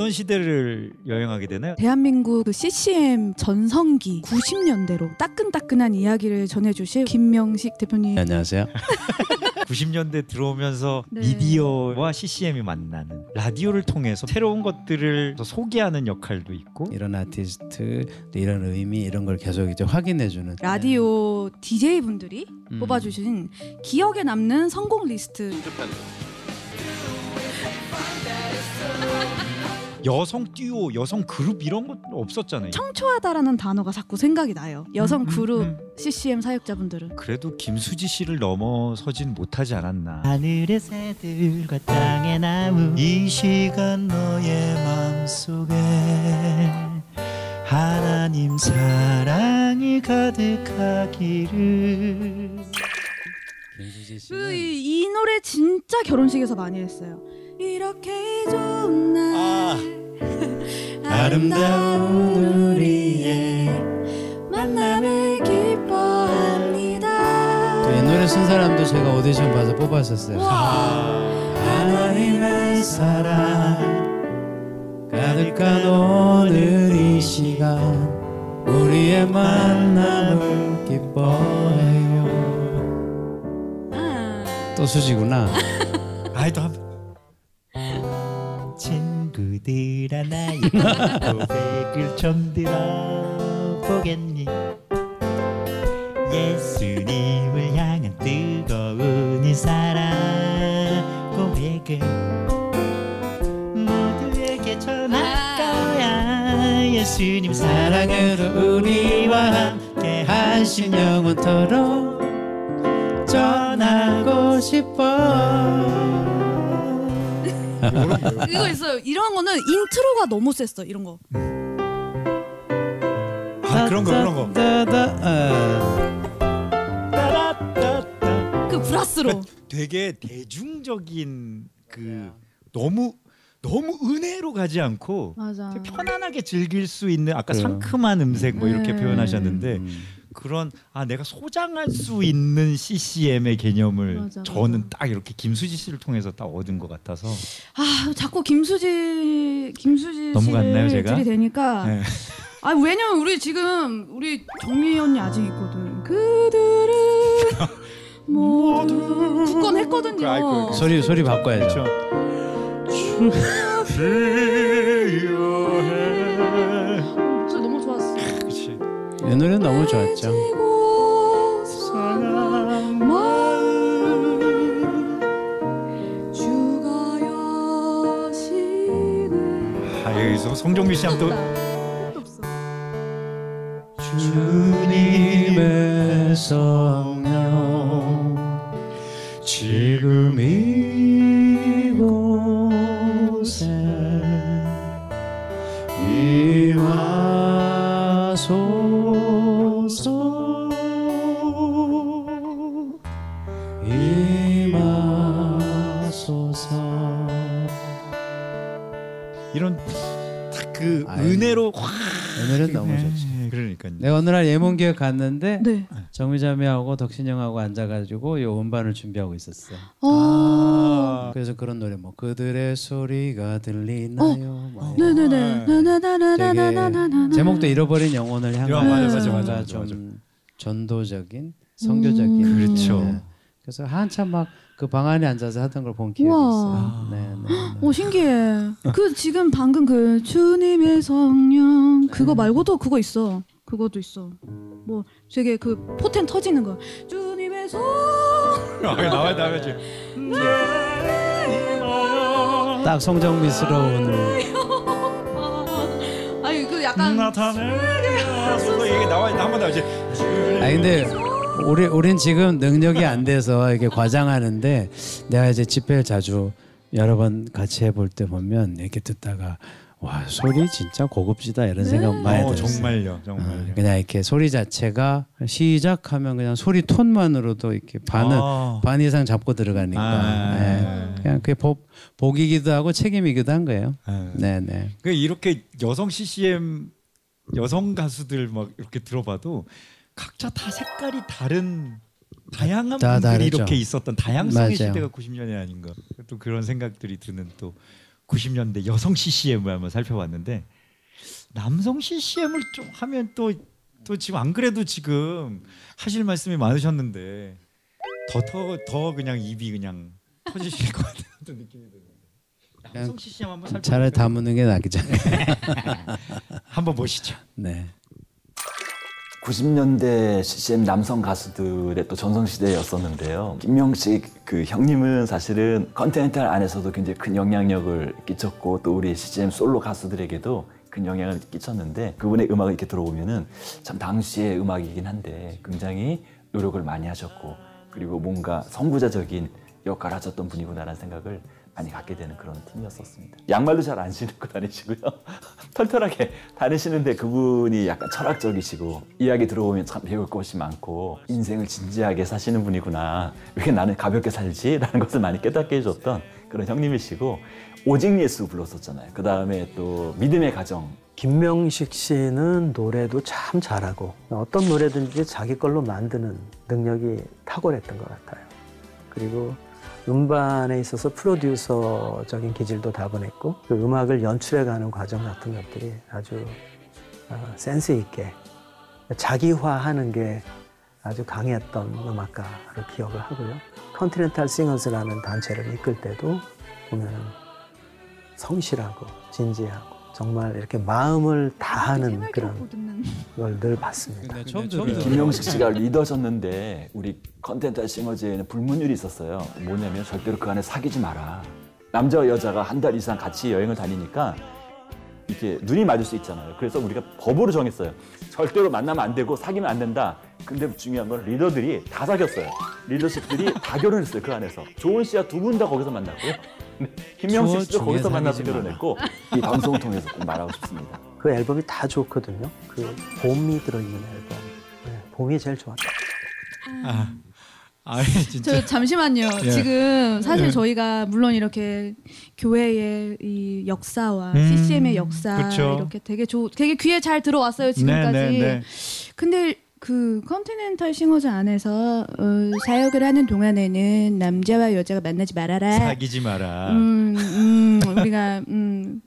어떤 시대를 여행하게 되나요? 대한민국 그 CCM 전성기 90년대로 따끈따끈한 이야기를 전해주실 김명식 대표님. 네, 안녕하세요. 90년대 들어오면서 네. 미디어와 CCM이 만나는 라디오를 통해서 새로운 것들을 소개하는 역할도 있고 이런 아티스트, 또 이런 의미 이런 걸 계속 이제 확인해 주는 라디오 DJ 분들이 음. 뽑아주신 기억에 남는 성공 리스트. 여성 듀오, 여성 그룹 이런 것 없었잖아요. 청초하다라는 단어가 자꾸 생각이 나요. 여성 음, 음, 그룹 음. CCM 사역자분들은. 그래도 김수지 씨를 넘어서진 못하지 않았나. 하늘의 새들과 땅의 나무 이 시간 너의 맘속에 하나님 사랑이 가득하기를 김수지 그 씨는 이 노래 진짜 결혼식에서 많이 했어요. 이렇게 좋은. 아름다운 우리의 만남을 기뻐합니다. 또 이 노래 쓴 사람도 제가 오디션 봐서 뽑았었어요. 하나님의 사랑 가득한 오늘 이 시간 우리의 만남을 기뻐해요 아, 또 수지구나. 아이 또 한. 고백을 좀 들어보겠니? 예수님을 향한 뜨거운 이 사랑 고백을 모두에게 전할 거야? 예수님 사랑으로 우리와 함께 하신 영원토록 전하고 싶어 이거 있어요. 이런 거는 인트로가 너무 셌어. 이런 거. 아 그런 거 그런 거. 그 브라스로. 되게 대중적인 그 너무 너무 은혜로 가지 않고 맞아. 편안하게 즐길 수 있는 아까 그래요. 상큼한 음색 뭐 이렇게 네. 표현하셨는데 음. 그런 아 내가 소장할 수 있는 CCM의 개념을 맞아, 저는 맞아. 딱 이렇게 김수지 씨를 통해서 딱 얻은 것 같아서 아 자꾸 김수지 김수지 넘어갔나요, 제가? 들이대니까. 네. 아 왜냐면 우리 지금 우리 정미 언니 아직 있거든. 그들은 모두 굳건했거든요. 그, 아이, 그, 그, 소리 소리 바꿔야죠. 이 노래 너무 좋았죠. 아, 여기서 송종민 씨랑 또 주님에서 오늘은 너무 좋지. 예, 그러니까요. 내가 어느 날 예문교회 갔는데 네. 정미자매하고 덕신영하고 앉아가지고 요 음반을 준비하고 있었어요. 어. 아~ 그래서 그런 노래 뭐 그들의 소리가 들리나요? 어. 뭐 어. 네네네. 되게 제목도 잃어버린 영혼을 향한 맞아, 맞아, 맞아, 맞아, 좀 전도적인, 성교적인. 음~ 그렇죠. 네. 그래서 한참 막 그 방 안에 앉아서 하던 걸 본 기억이 우와. 있어요. 네, 네, 네. 오 신기해. 그 지금 방금 그 주님의 성령 그거 말고도 그거 있어. 그것도 있어. 뭐 되게 그 포텐 터지는 거. 주님의 성. 아, 나와 나와야지. 딱 성정미스러운 아니 그 약간 나타내소서 이게 나와 한번 나와야지. 아 근데 우리 우린 지금 능력이 안 돼서 이게 과장하는데 내가 이제 집회를 자주 여러 번 같이 해볼 때 보면 이렇게 듣다가 와 소리 진짜 고급지다 이런 생각 많이 어, 들었어요. 정말요, 어, 정말요. 그냥 이렇게 소리 자체가 시작하면 그냥 소리 톤만으로도 이렇게 반은 아. 반 이상 잡고 들어가니까 아. 네. 그냥 그게 복, 복이기도 하고 책임이기도 한 거예요. 아. 네 네. 그 이렇게 여성 CCM 여성 가수들 막 이렇게 들어봐도 각자 다 색깔이 다른 다양한 다 분들이 다르죠. 이렇게 있었던 다양성의 맞아요. 시대가 90년이 아닌가 또 그런 생각들이 드는 또 90년대 여성 CCM을 한번 살펴봤는데 남성 CCM을 좀 하면 또 또 지금 안 그래도 지금 하실 말씀이 많으셨는데 더더더 그냥 입이 그냥 터지실 것 같은 느낌이 드는데 남성 CCM 한번 살펴볼까요? 차라리 담는 게 낫겠잖아요. 한번 보시죠. 네. 90년대 CCM 남성 가수들의 또 전성시대였었는데요. 김명식 그 형님은 사실은 컨티넨탈 안에서도 굉장히 큰 영향력을 끼쳤고 또 우리 CCM 솔로 가수들에게도 큰 영향을 끼쳤는데 그분의 음악을 이렇게 들어보면은 참 당시의 음악이긴 한데 굉장히 노력을 많이 하셨고 그리고 뭔가 선구자적인 역할을 하셨던 분이구나라는 생각을 많이 갖게 되는 그런 팀이었었습니다. 양말도 잘 안 신고 다니시고요. 털털하게 다니시는데 그분이 약간 철학적이시고 이야기 들어보면 참 배울 것이 많고 인생을 진지하게 사시는 분이구나. 왜 나는 가볍게 살지? 라는 것을 많이 깨닫게 해줬던 그런 형님이시고 오직 예수 불렀었잖아요. 그 다음에 또 믿음의 가정 김명식 씨는 노래도 참 잘하고 어떤 노래든지 자기 걸로 만드는 능력이 탁월했던 것 같아요. 그리고 음반에 있어서 프로듀서적인 기질도 다분했고 그 음악을 연출해가는 과정 같은 것들이 아주 어, 센스 있게 자기화하는 게 아주 강했던 음악가로 기억을 하고요. 컨티넨탈 싱어즈라는 단체를 이끌 때도 보면 성실하고 진지하고 정말 이렇게 마음을 다하는 그런 걸 늘 봤습니다. 처음 들어요. 김명식 씨가 리더셨는데 우리 컨티넨탈 싱어즈에는 불문율이 있었어요. 뭐냐면 절대로 그 안에 사귀지 마라. 남자와 여자가 한 달 이상 같이 여행을 다니니까 이렇게 눈이 맞을 수 있잖아요. 그래서 우리가 법으로 정했어요. 절대로 만나면 안 되고 사귀면 안 된다. 근데 중요한 건 리더들이 다 사귀었어요. 리더십들이 다 결혼했어요. 그 안에서. 조은 씨와 두 분 다 거기서 만났고요. 네, 김명식 씨도 거기서 만나서. 결혼했고 이 방송을 통해서 꼭 말하고 싶습니다. 그 앨범이 다 좋거든요. 그 봄이 들어있는 앨범. 네, 봄이 제일 좋았다. 아, 아 진짜 저 잠시만요. 예. 지금 사실 예. 저희가 물론 이렇게 교회의 이 역사와 음, CCM의 역사 그쵸. 이렇게 되게 조, 되게 귀에 잘 들어왔어요 지금까지. 네, 네, 네. 근데 그 컨티넨탈 싱어즈 안에서 어, 사역을 하는 동안에는 남자와 여자가 만나지 말아라. 사귀지 마라. 음, 음, 우리가 음.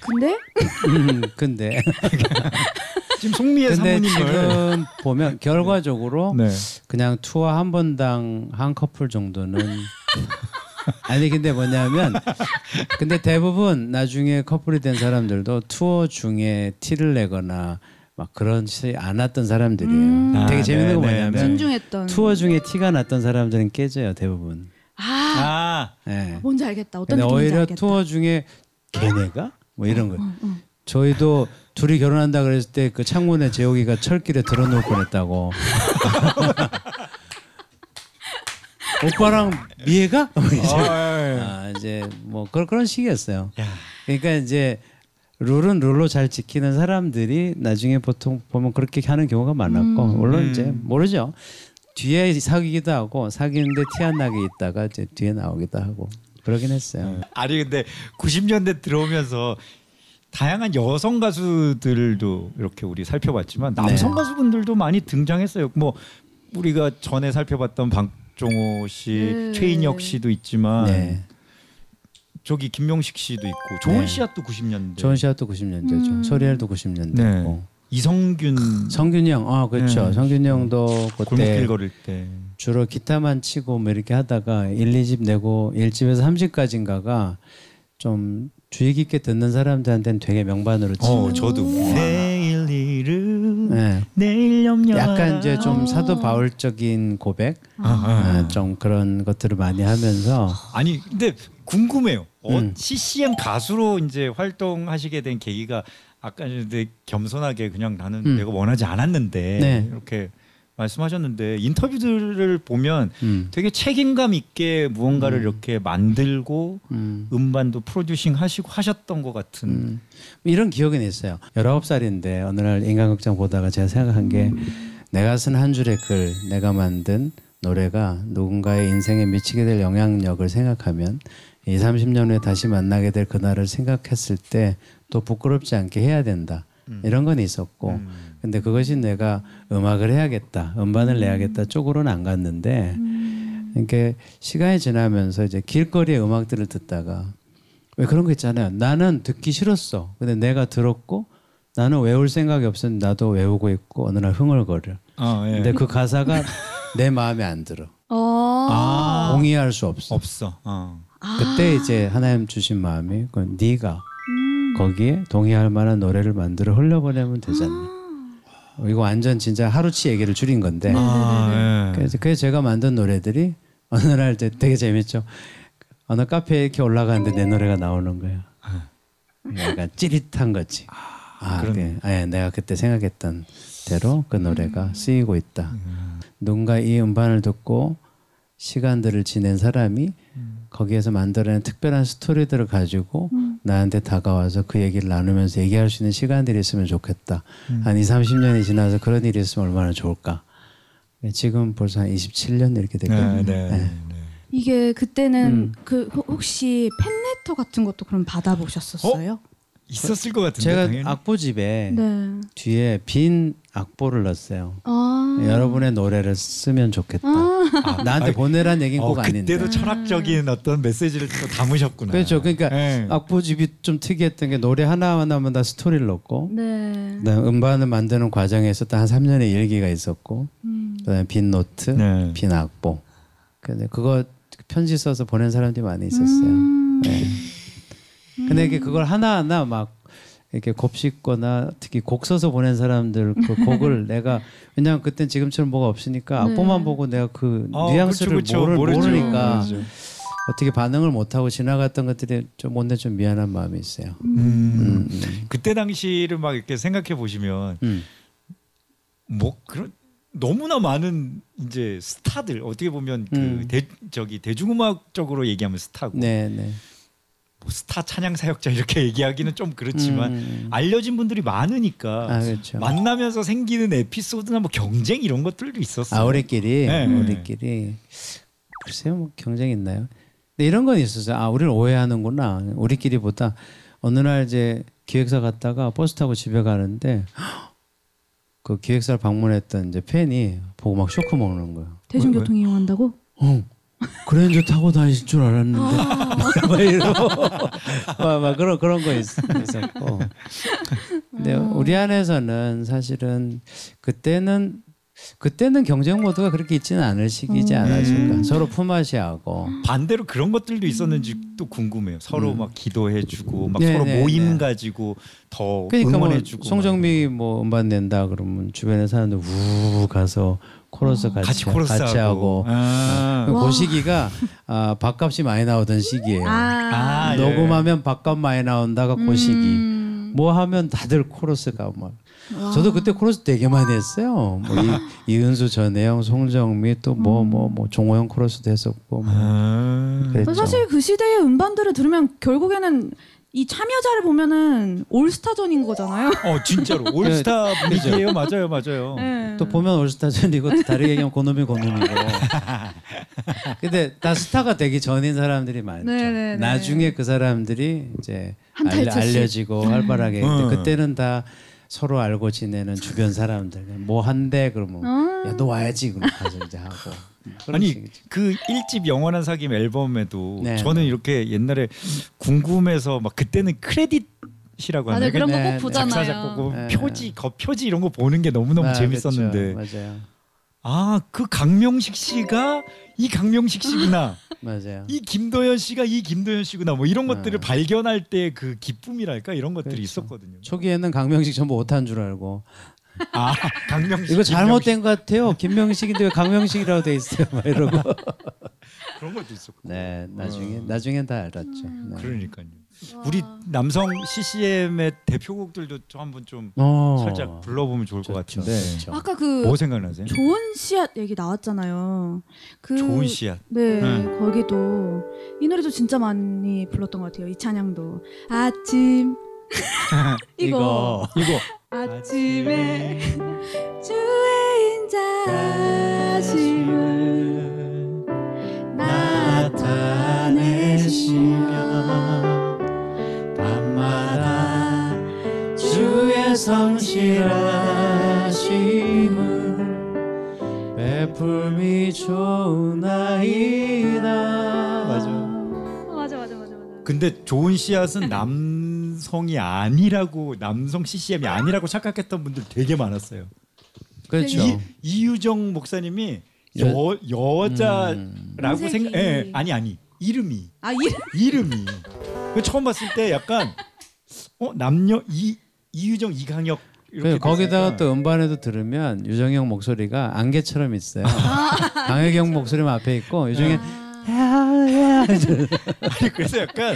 근데 음, 근데 지금 송미애 근데 사모님을 지금 보면 결과적으로 네. 그냥 투어 한 번당 한 커플 정도는 아니 근데 뭐냐면 근데 대부분 나중에 커플이 된 사람들도 투어 중에 티를 내거나 막 그런지 않았던 사람들이에요. 음. 되게 아, 재밌는 거 네, 네, 뭐냐면 네. 진중했던. 투어 중에 티가 났던 사람들은 깨져요 대부분. 아, 아, 예. 뭔지 알겠다. 어떤 느낌인지 오히려 알겠다. 투어 중에 걔네가 뭐 이런 거. 어, 어. 저희도 둘이 결혼한다 그랬을 때 그 창문에 재욱이가 철길에 들어놓을 뻔했다고. 오빠랑 미애가? 뭐 이제. 어, 아, 이제 뭐 그런 그런 식이었어요. 야. 그러니까 이제 룰은 룰로 잘 지키는 사람들이 나중에 보통 보면 그렇게 하는 경우가 많았고 음. 물론 음. 이제 모르죠. 뒤에 사귀기도 하고 사귀는데 티 안 나게 있다가 이제 뒤에 나오기도 하고 그러긴 했어요. 아니 근데 90년대 들어오면서 다양한 여성 가수들도 이렇게 우리 살펴봤지만 남성 네. 가수분들도 많이 등장했어요. 뭐 우리가 전에 살펴봤던 방종호 씨, 네. 최인혁 씨도 있지만 네. 저기 김명식 씨도 있고 조은 네. 또 90년대. 조은 또 90년대죠. 음. 소리엘도 90년대고. 네. 이성균 성균이 형, 아 그렇죠. 네. 성균이 형도 그때 골목길 걸을 때. 주로 기타만 치고 뭐 이렇게 하다가 1, 2집 내고 1집에서 3집까지인가가 좀 주의 깊게 듣는 사람들한테는 되게 명반으로 치고 어 저도 내일 일은 네. 내일 염려. 약간 이제 좀 아. 사도 바울적인 고백 아, 아. 아, 좀 그런 것들을 많이 하면서 아니 근데 궁금해요. 어, 음. CCM 가수로 이제 활동하시게 된 계기가 아까 이제 겸손하게 그냥 나는 음. 내가 원하지 않았는데 네. 이렇게 말씀하셨는데 인터뷰들을 보면 음, 되게 책임감 있게 무언가를 음. 이렇게 만들고 음, 음반도 프로듀싱 하시고 하셨던 것 같은. 음. 이런 기억은 있어요. 19살인데 어느 날 인간극장 보다가 제가 생각한 게 내가 쓴 한 줄의 글, 내가 만든 노래가 누군가의 인생에 미치게 될 영향력을 생각하면 2, 30년 후에 다시 만나게 될 그날을 생각했을 때 또 부끄럽지 않게 해야 된다. 음. 이런 건 있었고 음. 근데 그것이 내가 음악을 해야겠다, 음반을 내야겠다 쪽으로는 안 갔는데 음. 그러니까 시간이 지나면서 이제 길거리의 음악들을 듣다가 왜 그런 거 있잖아요. 나는 듣기 싫었어. 근데 내가 들었고 나는 외울 생각이 없었는데 나도 외우고 있고 어느 날 흥얼거려. 어, 예. 근데 그 가사가 내 마음에 안 들어. 어. 아. 동의할 수 없어. 없어. 어. 그때 이제 하나님 주신 마음이 그건 네가 음. 거기에 동의할 만한 노래를 만들어 흘려보내면 되잖아. 어, 이거 완전 진짜 하루치 얘기를 줄인 건데. 아, 예. 그래서 그래서 제가 만든 노래들이 어느 날 되게 재밌죠. 어느 카페에 이렇게 올라가는데 내 노래가 나오는 거예요. 약간 찌릿한 거지. 아, 그런- 그래. 아, 예, 내가 그때 생각했던 대로 그 노래가 쓰이고 있다. 누군가 이 음반을 듣고 시간들을 지낸 사람이 거기에서 만들어낸 특별한 스토리들을 가지고 나한테 다가와서 그 얘기를 나누면서 얘기할 수 있는 시간들이 있으면 좋겠다. 한 2, 30년이 지나서 그런 일이 있으면 얼마나 좋을까. 네, 지금 벌써 한 27년 이렇게 됐거든요. 네, 네, 네. 네. 이게 그때는 음. 그 혹- 혹시 팬레터 같은 것도 그럼 받아보셨었어요? 있었을 것 같은데 제가 당연히. 악보집에 네. 뒤에 빈 악보를 넣었어요. 아. 여러분의 노래를 쓰면 좋겠다. 나한테 보내란 얘기는 어, 꼭 아닌데. 그때도 철학적인 어떤 메시지를 또 담으셨구나. 그렇죠. 그러니까 예. 악보집이 좀 특이했던 게 노래 하나 하나만 다 스토리를 넣고 네. 그다음 음반을 만드는 과정에 있었던 한 3년의 일기가 있었고 음. 그다음에 빈 노트, 네. 빈 악보. 근데 그거 편지 써서 보낸 사람들이 많이 있었어요. 음. 네. 근데 이게 그걸 하나하나 막 이렇게 곱씹거나 특히 곡 써서 보낸 사람들 그 곡을 내가 왜냐면 그땐 지금처럼 뭐가 없으니까 네. 악보만 보고 내가 그 아, 뉘앙스를 그렇죠. 모르, 모르죠. 모르니까 모르죠. 어떻게 반응을 못 하고 지나갔던 것들이 좀 못내 좀 미안한 마음이 있어요. 음. 음, 음. 그때 당시를 막 이렇게 생각해 보시면 음. 뭐 그런 너무나 많은 이제 스타들 어떻게 보면 그 음. 대, 저기 대중음악적으로 얘기하면 스타고 네, 네. 뭐 스타 찬양 사역자 이렇게 얘기하기는 좀 그렇지만 음. 알려진 분들이 많으니까 아 그렇죠. 만나면서 생기는 에피소드나 뭐 경쟁 이런 것들도 있었어요. 아 우리끼리 네. 우리끼리 글쎄요 뭐 경쟁 있나요? 근데 이런 건 있었어요. 아 우리를 오해하는구나. 우리끼리보다 어느 날 이제 기획사 갔다가 버스 타고 집에 가는데 그 기획사를 방문했던 이제 팬이 보고 막 쇼크 먹는 거예요. 대중교통 이용한다고? 어, 그랜저 타고 다니실 줄 알았는데. 막 이러고. 막, 막 그런 그런 거 있, 있었고. 근데 우리 안에서는 사실은 그때는 그때는 경쟁 모드가 그렇게 있지는 않을 시기지 음. 않았을까 서로 품앗이하고 반대로 그런 것들도 있었는지 또 궁금해요. 서로 음. 막 기도해주고 막 네, 서로 네, 모임 네. 가지고 더 그러니까 뭐 응원해주고 송정미 뭐 음반 낸다 그러면 주변에 사람들 우 가서 코러스 막 같이 같이 코러스 하고 아. 그 시기가 아, 밥값이 많이 나오던 시기예요. 아, 예. 녹음하면 밥값 많이 나온다가 그 시기. 음. 뭐 하면 다들 코러스가 막. 와. 저도 그때 코러스 되게 많이 했어요. 뭐 이, 이은수, 전혜영, 송정미 또뭐뭐뭐 종호영 코러스도 했었고. 뭐 아. 사실 그 시대의 음반들을 들으면 결국에는 이 참여자를 보면은 올스타전인 거잖아요. 어 진짜로 올스타 분위기예요. 맞아요, 맞아요. 네. 또 보면 올스타전이고 또 다르게 얘기하면 고놈이 고놈이고. 근데 다 스타가 되기 전인 사람들이 많죠. 네네네. 나중에 그 사람들이 이제 한 알려. 알려 지고 활발하게. 근데 음. 그때는 다 서로 알고 지내는 주변 사람들. 뭐 한대 그러면 아. 야너 와야지 그럼 가서 이제 하고. 아니 식이죠. 그 1집 영원한 사귐 앨범에도 네, 저는 네. 이렇게 옛날에 궁금해서 막 그때는 크레딧이라고. 하나요? 그런 거 네, 꼭 네. 보잖아요. 작사 작곡 네. 표지 겉표지 이런 거 보는 게 너무 너무 아, 재밌었는데 그렇죠. 맞아요. 아그 강명식 씨가 이 강명식 씨구나 맞아요. 이 김도현 씨가 이 김도현 씨구나 뭐 이런 것들을 네. 발견할 때 그 기쁨이랄까 이런 것들이 그렇죠. 있었거든요. 초기에는 강명식 전부 오타인 줄 알고 아 강명식 이거 김명식 잘못된 것 같아요. 김명식인데 왜 강명식이라고 돼 있어요? 막 이러고. 그런 것도 있었고. 네, 나중에 어. 나중엔 다 알았죠. 음. 네. 그러니까요. 우리 남성 CCM의 대표곡들도 좀 한번 좀 어. 살짝 불러보면 좋을 것 좋죠, 같은데 좋죠. 아까 그 뭐 생각나세요? 좋은 씨앗 얘기 나왔잖아요. 그 좋은 씨앗. 네, 네. 거기도 이 노래도 진짜 많이 불렀던 것 같아요. 이 찬양도 아침 이거 이거 아침에 주의 인자심을 성실하심을 베풀미 좋나이다. 맞아. 맞아 맞아 맞아 맞아. 근데 좋은 씨앗은 남성이 아니라고 남성 CCM이 아니라고 착각했던 분들 되게 많았어요. 그렇죠. 이, 이유정 목사님이 여 여자라고 음색이. 생각 예, 아니 아니 이름이 아 이름 이름이 그 처음 봤을 때 약간 어 남녀 이 이유정 이강혁 이렇게 그 거기다가. 또 음반에도 들으면 유정형 목소리가 안개처럼 있어요. 강혜경 목소리만 앞에 있고 유정이 아, 아니 그래서 약간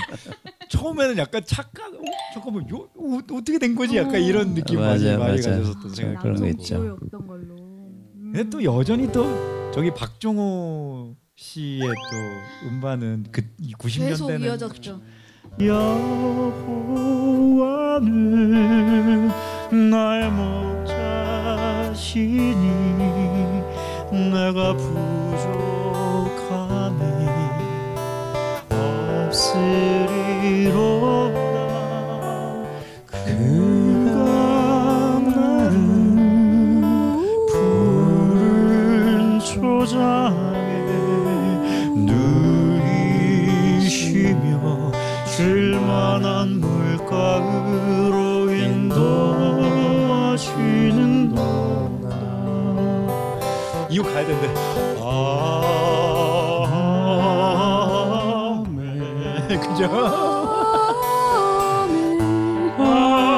처음에는 약간 착각 어? 잠깐만 요 어, 어떻게 된 거지 약간 이런 느낌 맞아요, 많이 맞아요. 가졌었던 생각이 그런 거. 있죠. 음. 근데 또 여전히 또 저기 박종호 씨의 또 음반은 그 계속 90년대는 이어졌죠. 여호와는 나의 목자시니 내가 부족함이 없으리로 이거 가야 되는데. 아멘. 그죠? 아.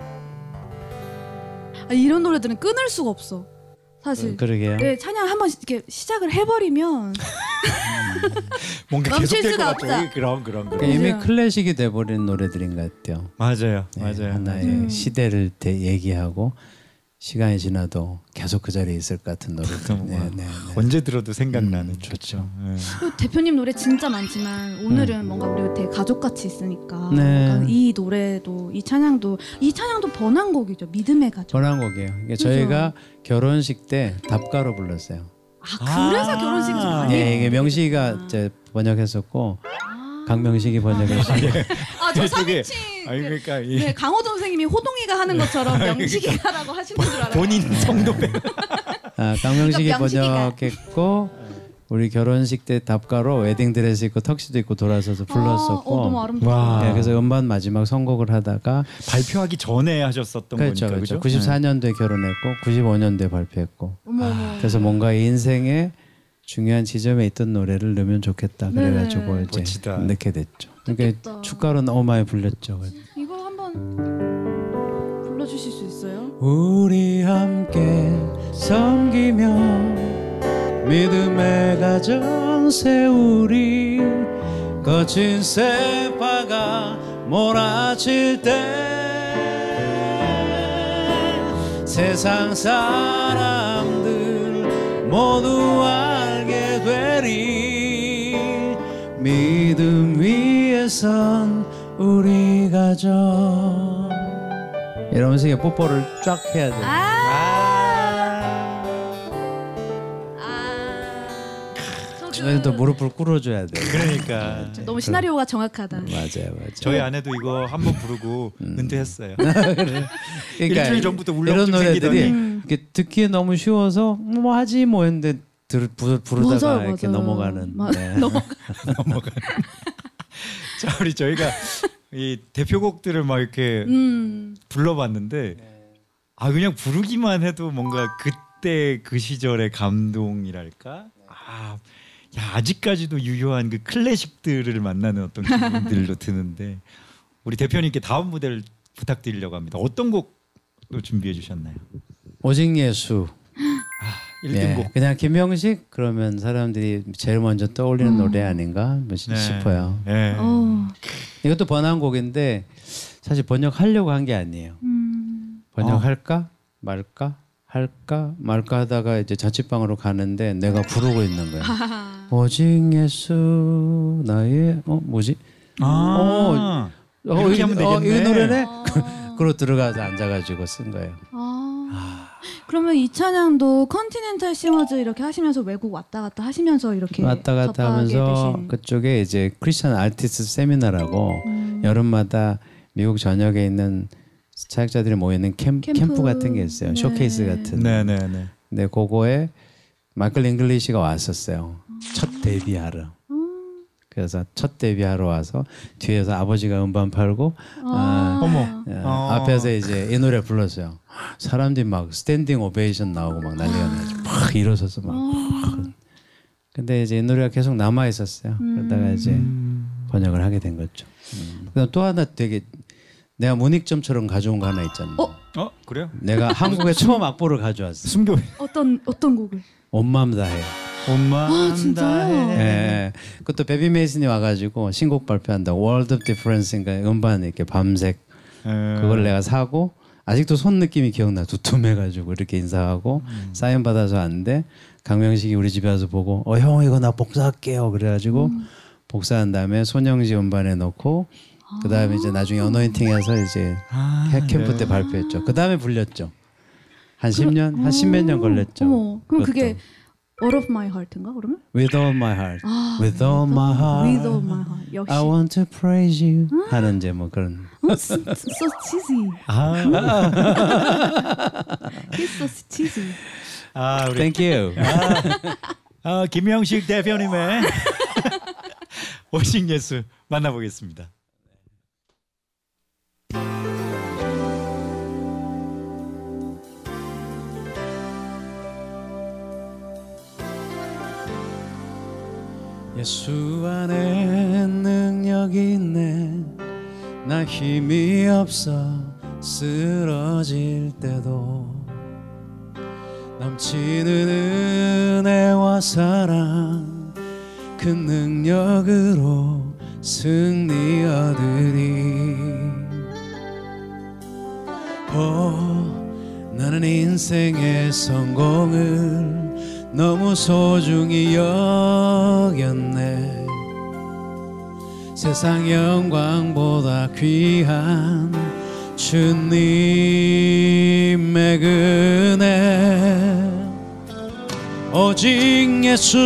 아, 이런 노래들은 끊을 수가 없어. 사실. 그러게요. 네, 찬양 한번 이렇게 시작을 해버리면 뭔가 멈출 계속될 것 수가 같죠. 없다. 그럼 그럼 그러니까 그럼. 이미 맞아요. 클래식이 돼버린 노래들인 것 같아요. 맞아요, 네, 맞아요. 하나의 음. 시대를 대, 얘기하고 시간이 지나도 계속 그 자리에 있을 것 같은. 그럼 네, 뭐 네, 네. 언제 들어도 생각나는 음, 좋죠. 예. 또 대표님 노래 진짜 많지만 오늘은 뭔가 우리 되게 가족같이 있으니까 네. 이 노래도 이 찬양도 이 찬양도 번안곡이죠. 믿음의 가족. 전환곡이에요. 그러니까 저희가 결혼식 때 답가로 불렀어요. 아 그래서 아. 결혼식에서 많이 네, 이게 명식이가 아. 이제 번역했었고 아. 강명식이 번역했어요. 아저 되게- 3인칭 아니 그러니까 이 네, 강호동 선생님이 호동이가 하는 것처럼 명식이가라고 하시는 줄 알아요. 본인 성도배 아, 강명식이 그러니까 명식이가. 번역했고 우리 결혼식 때 답가로 웨딩 드레스 입고 턱시도 입고 돌아서서 불렀었고. 어, 너무 아름다워. 와. 네, 그래서 음반 마지막 선곡을 하다가 발표하기 전에 하셨었던 그렇죠, 거니까 그렇죠. 그죠? 94년도에 결혼했고 95년도에 발표했고. 어머 어머. 그래서 뭔가 인생의 중요한 지점에 있던 노래를 넣으면 좋겠다. 네. 그래가지고 이제 멋지다. 넣게 됐죠. 좋겠다. 그러니까 축가로 너무 많이 불렸죠. 이거 한번 불러주실 수 있어요? 우리 함께 섬기며 믿음의 가정 세우리 거친 세파가 몰아칠 때 세상 사람들 모두 알게 되리 믿음 위에선 우리 가정 이러면서 이게 뽀뽀를 쫙 해야 돼. 아. 중간에 또 무릎을 꿇어줘야 돼. 그러니까 너무 시나리오가 정확하다. 맞아요, 맞아요. 저희 아내도 이거 한 번 부르고 은퇴했어요. 그러니까 일주일 전부터 이런 울렁증 노래들이 생기더니 음. 이렇게 듣기 너무 쉬워서 뭐 하지 뭐 했는데 들, 부, 부르다가 맞아요, 이렇게 맞아요. 넘어가는. 마- 네. 자 우리 저희가 이 대표곡들을 막 이렇게 음. 불러봤는데 아 그냥 부르기만 해도 뭔가 그때 그 시절의 감동이랄까 아, 야 아직까지도 유효한 그 클래식들을 만나는 어떤 기분들도 드는데 우리 대표님께 다음 무대를 부탁드리려고 합니다. 어떤 곡도 준비해 주셨나요? 오직 예수. 아, 1등곡 예, 그냥 김명식 그러면 사람들이 제일 먼저 떠올리는 노래 아닌가 뭐 시- 네. 싶어요. 예. 어. 이것도 번안 곡인데 사실 번역하려고 한 게 아니에요. 음. 번역할까 말까 할까 말까 하다가 이제 자취방으로 가는데 내가 부르고 있는 거야. 아. 오직 예수 나의 어 뭐지? 아, 어, 이렇게 이, 하면 어, 이 되겠네. 노래네. 어. 그로 들어가서 앉아가지고 쓴 거예요. 아. 그러면 이 찬양도 컨티넨탈 싱어즈 이렇게 하시면서 외국 왔다 갔다 하시면서 이렇게 왔다 갔다 하면서 되신- 그쪽에 이제 Christian Artist Seminar라고 음. 여름마다 미국 전역에 있는 사역자들이 모이는 캠, 캠프. 캠프 같은 게 있어요. 네. 쇼케이스 같은. 네네네. 근데 그거에 마이클 잉글리시가 왔었어요. 첫 데뷔하러. 그래서 첫 데뷔하러 와서 뒤에서 아버지가 음반 팔고 아, 어머. 어, 어. 앞에서 이제 이 노래 불렀어요. 사람들이 막 standing ovation 나오고 막 난리가 나죠. 막 일어서서 막. 근데 이제 이 노래가 계속 남아 있었어요. 그러다가 이제 번역을 하게 된 거죠. 음. 그다음 또 하나 되게 내가 문익점처럼 가져온 거 하나 있잖아. 어? 어 그래요? 내가 한국에 처음 악보를 가져왔어. 숨겨. 어떤 어떤 곡을? 온마음 다해. 엄마. 아, 진짜요? 예, 예. 그것도 베비 메이슨이 와가지고 신곡 발표한다. World of Difference인가 음반 이렇게 밤색 그걸 내가 사고 아직도 손 느낌이 기억나. 두툼해가지고 이렇게 인사하고 사인 받아서 왔는데 강명식이 우리 집에 와서 보고 어 형 이거 나 복사할게요. 그래가지고 복사한 다음에 손영지 음반에 넣고 그 다음에 이제 나중에 어노인팅해서 이제 아, 캐- 캠프 네. 때 발표했죠. 그 다음에 불렸죠. 한 10년, 한 10몇 년 걸렸죠. 어머, 그럼 그것도. 그게 All of My Heart인가 그러면? With all my heart, 아, with all my heart, With All My Heart. 역시. I want to praise you 하는 이제 뭐 그런 어, so, so cheesy. 아, He's so cheesy. 아 우리 Thank you. 아, 김영식 대표님의 워싱 예수 만나보겠습니다. 예수 안에 능력이 있네. 나 힘이 없어 쓰러질 때도 넘치는 은혜와 사랑 그 능력으로 승리 얻으리. 어, 나는 인생의 성공을 너무 소중히 여겼네. 세상 영광보다 귀한 주님의 은혜 오직 예수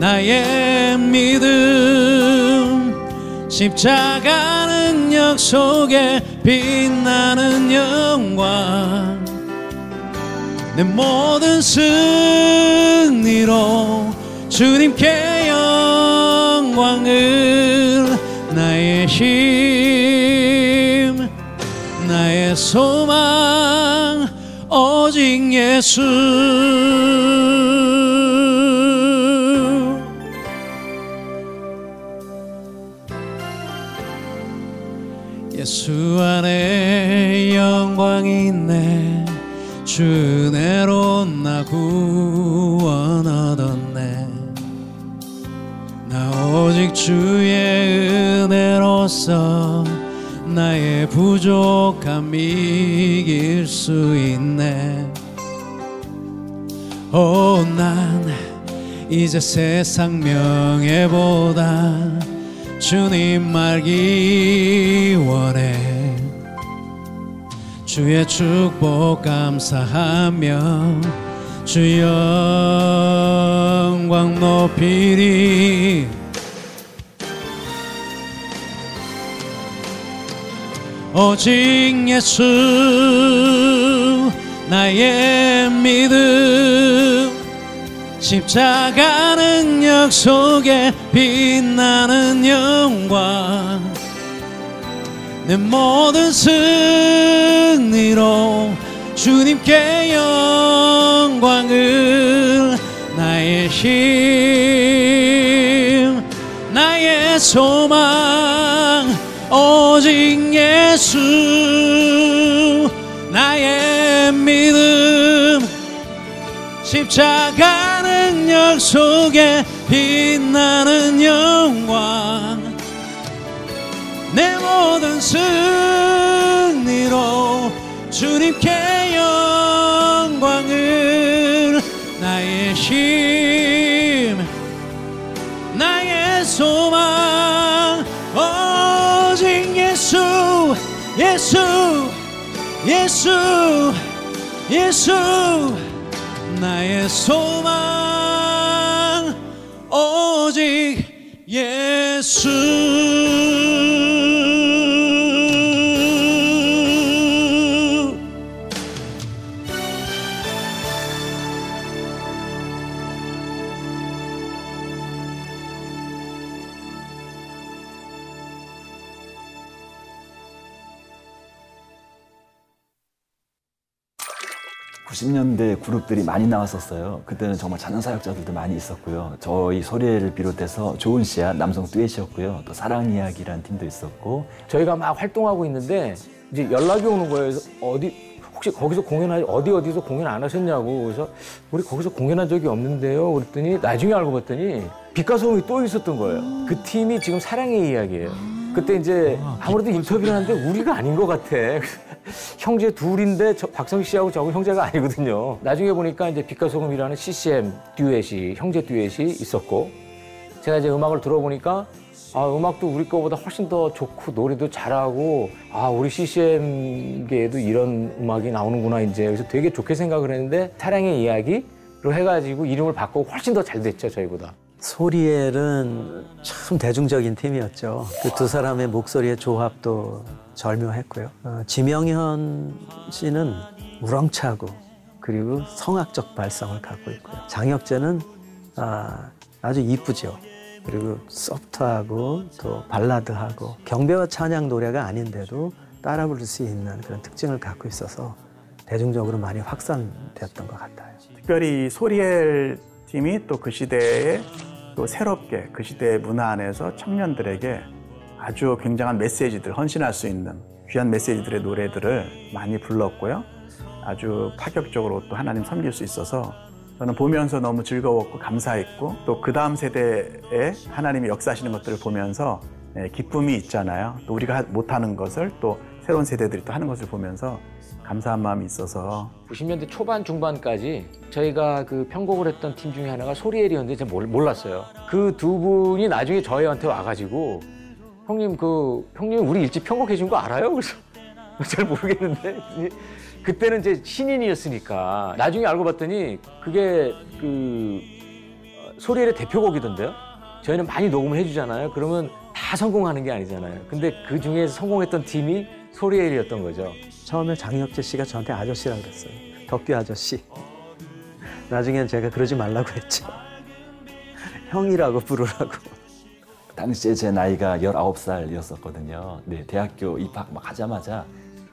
나의 믿음. 십자가 능력 속에 빛나는 영광 내 모든 승리로 주님께 영광을 나의 힘 나의 소망 오직 예수. 예수 안에 주 은혜로 나 구원 얻었네 나 오직 주의 은혜로서 나의 부족함 이길 수 있네. 오 난 이제 세상 명예보다 주님 말기 원해 주의 축복 감사하며 주 영광 높이리. 오직 예수 나의 믿음. 십자가 능력 속에 빛나는 영광 내 모든 승리로 주님께 영광을 나의 힘 나의 소망 오직 예수 나의 믿음. 십자가 능력 속에 빛나는 영광. 내 모든 승리로 주님께 영광을 나의 힘 나의 소망. 오직 예수 예수 예수 예수 나의 소망 그룹들이 많이 나왔었어요. 그때는 정말 찬양 사역자들도 많이 있었고요. 저희 소리를 비롯해서 좋은 씨야 남성 듀엣이었고요. 또 사랑 이야기라는 팀도 있었고 저희가 막 활동하고 있는데 이제 연락이 오는 거예요. 그래서 어디 혹시 거기서 공연하 어디 어디서 공연 안 하셨냐고 그래서 우리 거기서 공연한 적이 없는데요. 그랬더니 나중에 알고 봤더니 빛과 소음이 또 있었던 거예요. 그 팀이 지금 사랑의 이야기예요. 그때 이제 아무래도 인터뷰를 하는데 우리가 아닌 것 같아. 형제 둘인데 저 박성 씨하고 저하고 형제가 아니거든요. 나중에 보니까 이제 빛과 소금이라는 CCM 듀엣이 형제 듀엣이 있었고 제가 이제 음악을 들어보니까 아, 음악도 우리 거보다 훨씬 더 좋고 노래도 잘하고 아 우리 CCM계에도 이런 음악이 나오는구나 이제 그래서 되게 좋게 생각을 했는데 사랑의 이야기로 해가지고 이름을 바꾸고 훨씬 더 잘 됐죠 저희보다. 소리엘은 참 대중적인 팀이었죠. 그 두 사람의 목소리의 조합도 절묘했고요. 어, 지명현 씨는 우렁차고 그리고 성악적 발성을 갖고 있고요. 장혁재는 아, 아주 이쁘죠. 그리고 소프트하고 또 발라드하고 경배와 찬양 노래가 아닌데도 따라 부를 수 있는 그런 특징을 갖고 있어서 대중적으로 많이 확산되었던 것 같아요. 특별히 이 소리엘 팀이 또 그 시대에 또 새롭게 그 시대의 문화 안에서 청년들에게 아주 굉장한 메시지들, 헌신할 수 있는 귀한 메시지들의 노래들을 많이 불렀고요. 아주 파격적으로 또 하나님 섬길 수 있어서 저는 보면서 너무 즐거웠고 감사했고 또 그 다음 세대에 하나님이 역사하시는 것들을 보면서 예, 기쁨이 있잖아요. 또 우리가 못하는 것을 또 새로운 세대들이 또 하는 것을 보면서 감사한 마음이 있어서 90년대 초반 중반까지 저희가 그 편곡을 했던 팀 중에 하나가 소리엘이었는데 제가 몰- 몰랐어요. 그 두 분이 나중에 저희한테 와가지고 형님 그 형님 우리 일집 편곡해 준 거 알아요? 그래서 잘 모르겠는데 그때는 이제 신인이었으니까 나중에 알고 봤더니 그게 그 어, 소리엘의 대표곡이던데요. 저희는 많이 녹음을 해주잖아요. 그러면 다 성공하는 게 아니잖아요. 근데 그 중에 성공했던 팀이 소리엘이었던 거죠. 처음에 장혁재 씨가 저한테 아저씨라고 그랬어요. 덕규 아저씨. 나중엔 제가 그러지 말라고 했죠. 형이라고 부르라고. 당시에 제 나이가 19살이었었거든요. 네, 대학교 입학 막 하자마자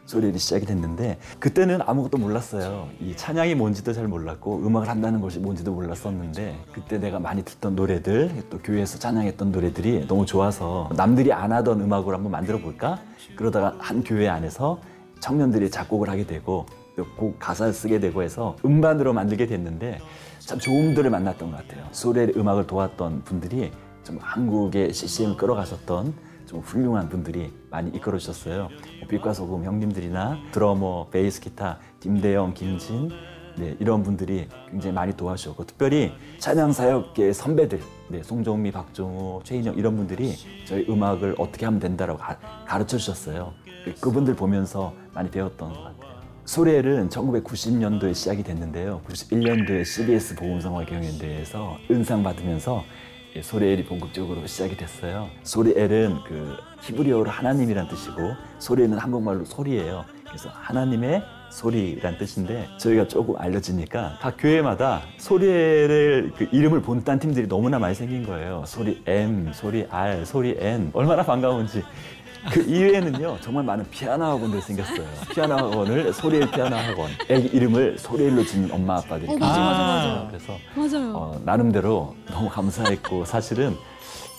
소리를 시작이 됐는데 그때는 아무것도 몰랐어요. 이 찬양이 뭔지도 잘 몰랐고 음악을 한다는 것이 뭔지도 몰랐었는데 그때 내가 많이 듣던 노래들 또 교회에서 찬양했던 노래들이 너무 좋아서 남들이 안 하던 음악으로 한번 만들어 볼까? 그러다가 한 교회 안에서 청년들이 작곡을 하게 되고 또곡 가사를 쓰게 되고 해서 음반으로 만들게 됐는데 참 좋은 분들을 만났던 것 같아요. 소리의 음악을 도왔던 분들이 좀 한국의 CCM을 끌어가셨던 좀 훌륭한 분들이 많이 이끌어 주셨어요. 뭐 빛과 소금 형님들이나 드러머, 베이스 기타, 김대영, 김진 네, 이런 분들이 굉장히 많이 도와주셨고 특별히 찬양 사역계의 선배들, 네, 송정미, 박종호, 최인영 이런 분들이 저희 음악을 어떻게 하면 된다라고 가, 가르쳐 주셨어요. 그분들 보면서 많이 배웠던 것 같아요. 소리엘은 1990년도에 시작이 됐는데요. 91년도에 CBS 보험성화 경연대회에서 은상 받으면서 예, 소리엘이 본격적으로 시작이 됐어요. 소리엘은 그 히브리어로 하나님이란 뜻이고 소리는 한국말로 소리예요. 그래서 하나님의 소리란 뜻인데 저희가 조금 알려지니까 각 교회마다 소리엘을 그 이름을 본딴 팀들이 너무나 많이 생긴 거예요. 소리 M, 소리 R, 소리 N 얼마나 반가운지 그 이외에는요 정말 많은 피아노 학원들이 생겼어요. 피아노 학원을 소리엘 피아노 학원. 애기 이름을 소리엘로 짓는 엄마 아빠들이 어, 맞아, 맞아, 맞아. 많아요. 그래서 맞아요. 어, 나름대로 너무 감사했고 사실은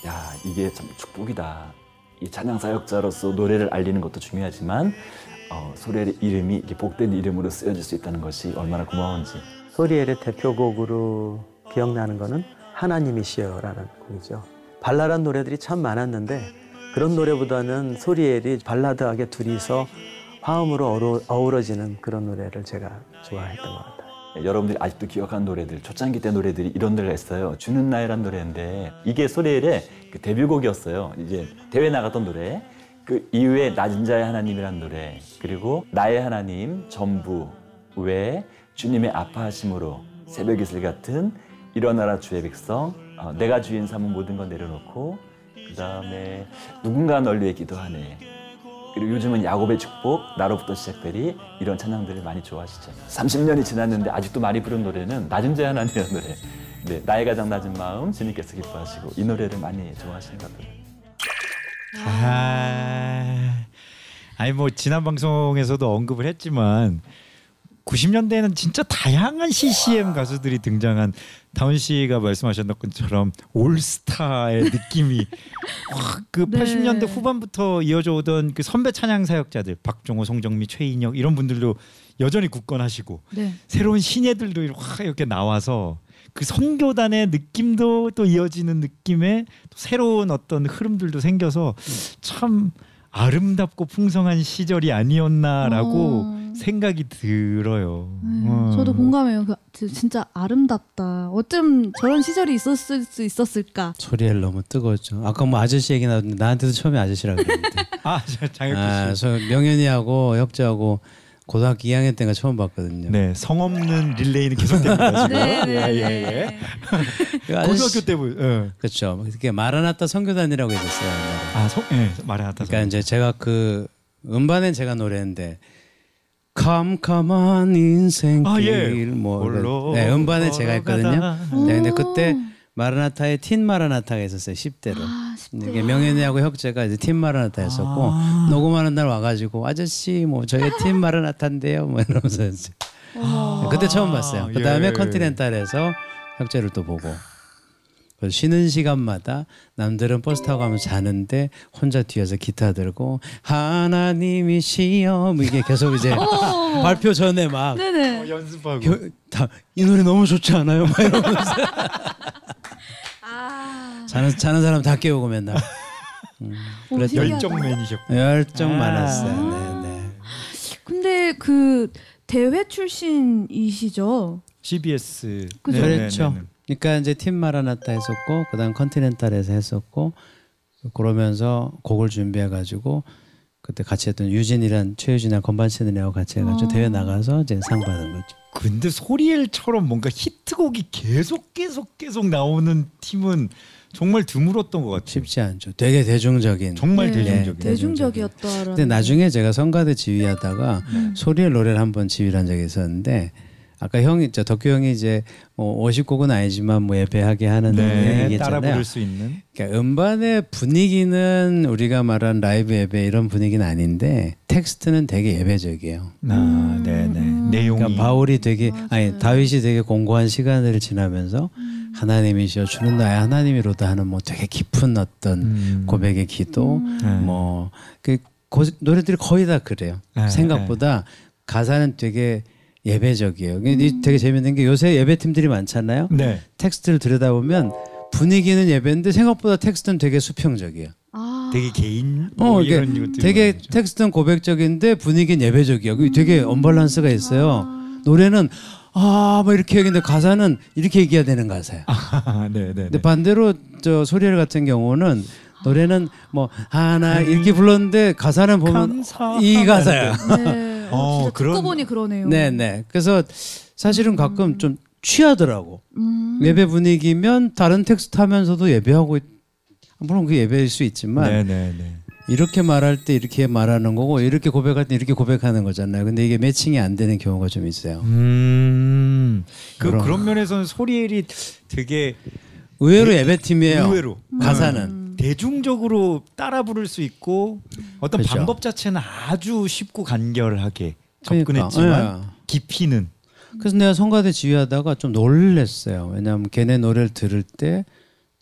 야 이게 참 축복이다. 이 찬양 사역자로서 노래를 알리는 것도 중요하지만 어, 소리엘의 이름이 이렇게 복된 이름으로 쓰여질 수 있다는 것이 얼마나 고마운지. 소리엘의 대표곡으로 기억나는 거는 하나님이시여라는 곡이죠. 발랄한 노래들이 참 많았는데 그런 노래보다는 소리엘이 발라드하게 둘이서 화음으로 어우러, 어우러지는 그런 노래를 제가 좋아했던 것 같아요. 예, 여러분들이 아직도 기억하는 노래들, 초창기 때 노래들이 이런 노래를 했어요. 주는 나이란 노래인데 이게 소리엘의 그 데뷔곡이었어요. 이제 대회 나갔던 노래. 그 이후에 낮은 자의 하나님이란 노래 그리고 나의 하나님 전부 외에 주님의 아파하심으로 새벽 이슬 같은 일어나라 주의 백성 어, 내가 주인 삼은 모든 건 내려놓고 그 다음에 누군가 널 위해 기도하네. 그리고 요즘은 야곱의 축복 나로부터 시작되리 이런 찬양들을 많이 좋아하시죠 30년이 지났는데 아직도 많이 부른 노래는 낮은 자의 하나님이라는 노래. 네, 나의 가장 낮은 마음 주님께서 기뻐하시고 이 노래를 많이 좋아하시는 것 같아요. 아, 아니 뭐 지난 방송에서도 언급을 했지만 90년대에는 진짜 다양한 CCM 가수들이 등장한 다운 씨가 말씀하셨던 것처럼 올스타의 느낌이 확그 네. 80년대 후반부터 이어져 오던 그 선배 찬양 사역자들 박종호, 송정미, 최인혁 이런 분들도 여전히 굳건하시고 네. 새로운 신예들도 확 이렇게 나와서 그 선교단의 느낌도 또 이어지는 느낌의 또 새로운 어떤 흐름들도 생겨서 참 아름답고 풍성한 시절이 아니었나라고 어. 생각이 들어요. 네, 어. 저도 공감해요. 그, 저- 진짜 아름답다. 어쩜 저런 시절이 있었을 수 있었을까? 소리엘 너무 뜨거웠죠. 아까 뭐 아저씨 얘기 나왔는데 나한테도 처음에 아저씨라고 그랬는데. 아 자- 장혁규 씨. 아, 저 명현이하고 혁재하고 고등학교 2학년 때가 처음 봤거든요. 네, 성 없는 릴레이는 계속됩니다 지금. 네, 예, 예, 예. 그 아저씨- 고등학교 때부터. 예. 그렇죠. 그게 마라나타 성교단이라고 했었어요. 옛날에. 아, 성, 예, 말해놨다. 그러니까 이제 제가 그 음반엔 제가 노래했는데 캄캄한 인생길 아, 예. 뭐 네, 음반에 제가 했거든요. 네, 근데 그때 마라나타에 틴 마라나타가 있었어요. 10대로. 아, 이게 10대. 명현이하고 혁재가 이제 팀 마라나타 했었고 아. 녹음하는 날 와가지고 아저씨 뭐 저희 팀 마라나타인데요 뭐 이러면서 이제 어머. 그때 처음 봤어요. 그 다음에 예. 컨티넨탈에서 혁재를 또 보고 쉬는 시간마다 남들은 버스 타고 가면 자는데 혼자 뒤에서 기타 들고 하나님이 시험 이게 계속 이제 어. 발표 전에 막 네네. 어, 연습하고. 다이 노래 너무 좋지 않아요? 막 이러면서 아. 자는 자는 사람 다 깨우고 맨날 음, 오. 열정맨이셨고. 열정 아. 많았어요. 네, 네. 근데 그 대회 출신이시죠? CBS. 그죠? 그렇죠. 그러니까 이제 팀 마라나타 했었고 그다음 컨티넨탈에서 했었고 그러면서 곡을 준비해 가지고 그때 같이 했던 유진이란 최유진이랑 건반 치는 애하고 같이 해가지고 어. 대회 나가서 이제 상 받은 거죠. 근데 소리엘처럼 뭔가 히트곡이 계속 계속 계속 나오는 팀은 정말 드물었던 것 같아요. 쉽지 않죠. 되게 대중적인. 정말 네. 대중적인. 대중적이었더라. 근데 나중에 제가 성가대 지휘하다가 음. 소리엘 노래를 한번 지휘를 한 적이 있었는데 아까 형이 저 덕규 형이 이제 뭐 50곡은 아니지만 뭐 예배하게 하는 네, 얘기했잖아요. 따라 부를 수 있는. 그러니까 음반의 분위기는 우리가 말한 라이브 예배 이런 분위기는 아닌데 텍스트는 되게 예배적이에요. 아, 네, 네. 내용이 그러니까 바울이 되게 맞아요. 아니 다윗이 되게 곤고한 시간을 지나면서 음. 하나님이시여 주는 나의 하나님이로다 하는 뭐 되게 깊은 어떤 음. 고백의 기도 네. 뭐그 노래들이 거의 다 그래요. 네, 생각보다 가사는 되게 예배적이에요. 이 되게 재밌는 게 요새 예배팀들이 많잖아요. 네. 텍스트를 들여다보면 분위기는 예배인데 생각보다 텍스트는 되게 수평적이에요. 아. 되게 개인 어, 뭐 이게 이런 것들이 되게. 텍스트는 고백적인데 분위기는 예배적이에요. 그게 되게 언밸런스가 있어요. 노래는 아, 뭐 이렇게 얘기했는데 가사는 이렇게 얘기해야 되는 가사야. 아, 네, 네. 근데 반대로 저 소리엘 같은 경우는 노래는 뭐 하나 음. 이렇게 불렀는데 가사는 보면 이 가사야. 네. 어, 어, 진짜 그런- 듣고 보니 그러네요. 네, 네. 그래서 사실은 가끔 좀 취하더라고. 음. 예배 분위기면 다른 텍스트 하면서도 예배하고 있- 물론 그 예배일 수 있지만 네, 네, 네. 이렇게 말할 때 이렇게 말하는 거고 이렇게 고백할 때 이렇게 고백하는 거잖아요. 근데 이게 매칭이 안 되는 경우가 좀 있어요. 음. 그 그런- 그런 면에서는 소리엘이 되게 의외로 예배팀이에요. 의외로 가사는 음. 대중적으로 따라 부를 수 있고 어떤 그렇죠. 방법 자체는 아주 쉽고 간결하게 그러니까, 접근했지만 예. 깊이는 그래서 내가 성가대 지휘하다가 좀 놀랬어요. 왜냐하면 걔네 노래를 들을 때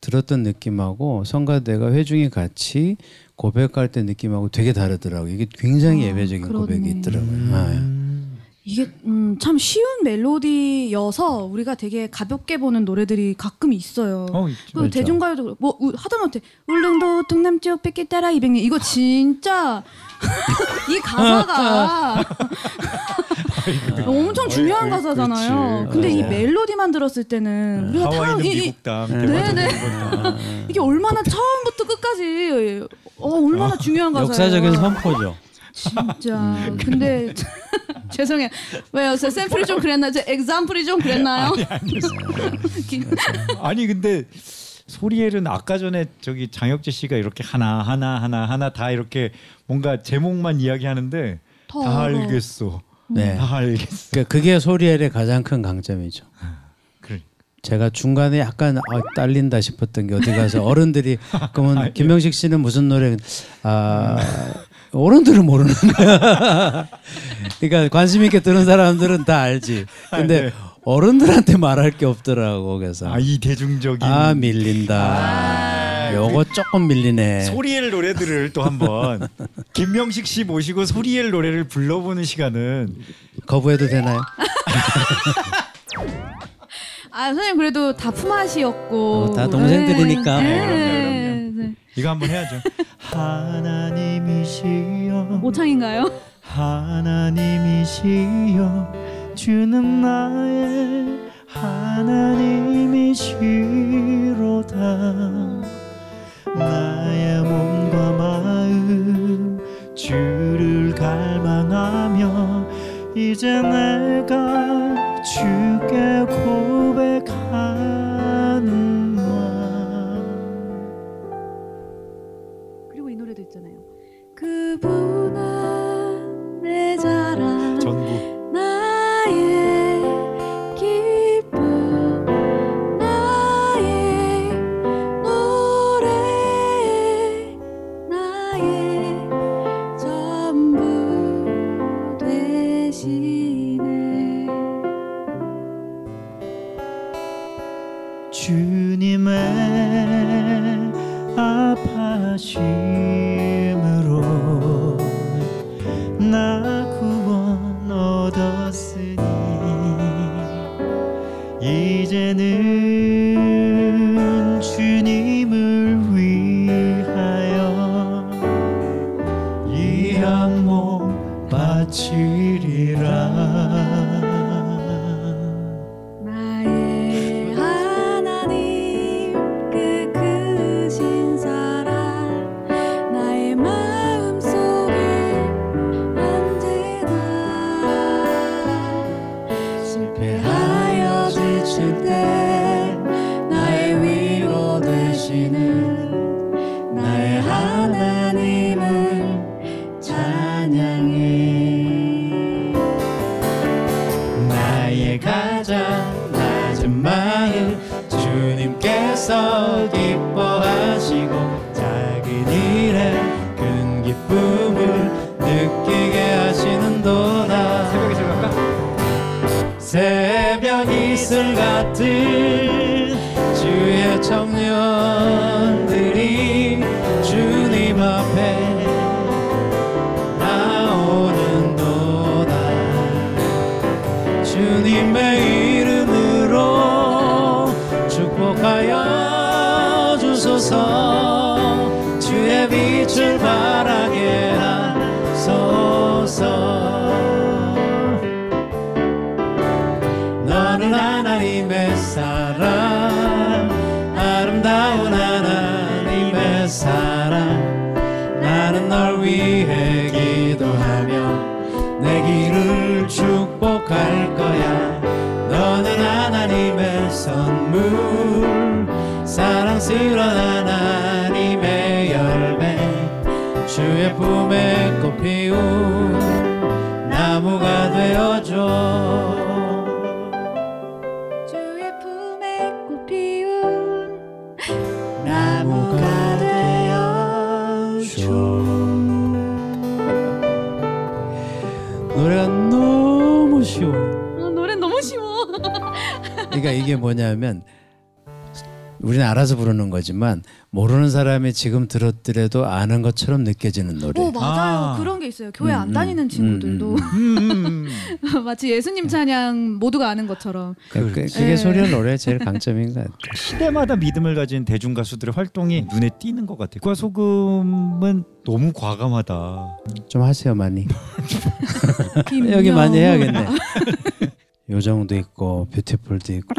들었던 느낌하고 성가대가 회중이 같이 고백할 때 느낌하고 되게 다르더라고요. 이게 굉장히 아, 예배적인 그러네. 고백이 있더라고요. 아, 이게 음, 참 쉬운 멜로디여서 우리가 되게 가볍게 보는 노래들이 가끔 있어요. 어. 그 그렇죠. 대중가요도 뭐 우- 하다못해 울릉도 동남쪽 뺏기 따라 이백년 이거 진짜 이 가사가 엄청 중요한 가사잖아요. 그렇지. 근데 이 어. 멜로디만 들었을 때는 우리가 다 이, 땅, 네. 네, 네. 이게 얼마나 처음부터 끝까지 어 얼마나 중요한 가사예요. 역사적인 선포죠. 진짜. 근데 죄송해요. 왜요? 저 샘플이 좀 그랬나? 저 example이 좀 그랬나요? 기- 아니 근데 소리엘은 아까 전에 저기 장혁재 씨가 이렇게 하나 하나 하나 하나 다 이렇게 뭔가 제목만 이야기하는데 더다 알아. 알겠어. 네. 다 알겠어. 그 그게 소리엘의 가장 큰 강점이죠. 그래. 제가 중간에 약간 아, 딸린다 싶었던 게 어디 가서 어른들이 그러면 김명식 씨는 무슨 노래 아 어른들은 모르는 거야. 그러니까 관심 있게 들은 사람들은 다 알지. 근데 네. 어른들한테 말할 게 없더라고 그래서 아 이 대중적인 아 밀린다. 요거 조금 밀리네. 소리엘 노래들을 또 한번 김명식 씨 모시고 소리엘 노래를 불러보는 시간은 거부해도 되나요? 아 선생님 그래도 다 품앗이였고. 어, 다 동생들이니까. 네. 네, 네. 네. 이거 한번 해야죠. 하나님이시여 모창인가요? 하나님이시여 주는 나의 하나님이시로다 나의 몸과 마음 주를 갈망하며 이제 내가 주께 고백하 그 주님께서 기뻐하시고 작은 일에 큰 기쁨을 느끼게 하시는도다 새벽 이슬 갈까? 새벽 같은 축복할 거야. 너는 하나님의 선물 사랑스러운 하나님의 열매 주의 품에 꽃 피운 나무가 되어줘. 주의 품에 꽃 피운 나무가 되어줘 그러니까 이게 뭐냐면 우리는 알아서 부르는 거지만 모르는 사람이 지금 들었더라도 아는 것처럼 느껴지는 노래. 오 맞아요 아. 그런 게 있어요 교회 음, 안 음, 다니는 음, 친구들도 음, 음, 마치 예수님 찬양 모두가 아는 것처럼 그, 그, 네. 그게 소리의 노래 제일 강점인 것 같아요. 시대마다 믿음을 가진 대중 가수들의 활동이 눈에 띄는 것 같아요. 과 소금은 너무 과감하다. 좀 하세요 많이. 김 여기 많이 해야겠네. 요정도 있고 뷰티풀도 있고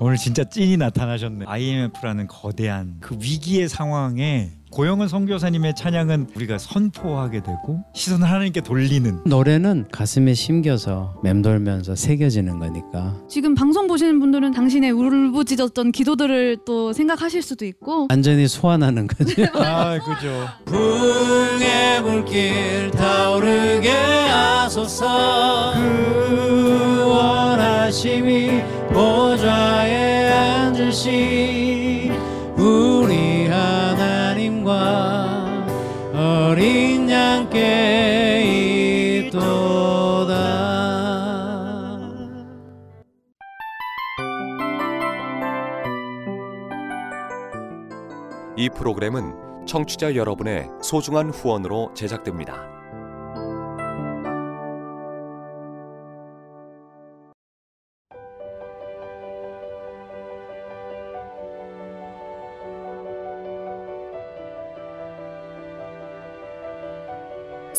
오늘 진짜 찐이 나타나셨네. IMF라는 거대한 그 위기의 상황에 고영은 선교사님의 찬양은 우리가 선포하게 되고 시선을 하나님께 돌리는 노래는 가슴에 심겨서 맴돌면서 새겨지는 거니까 지금 방송 보시는 분들은 당신의 울부짖었던 기도들을 또 생각하실 수도 있고 완전히 소환하는 거죠. 아 그죠. 불의 불길 타오르게 하소서 그 원하심이 보좌에 앉으신 우 어린 양께 있도다 이 프로그램은 청취자 여러분의 소중한 후원으로 제작됩니다.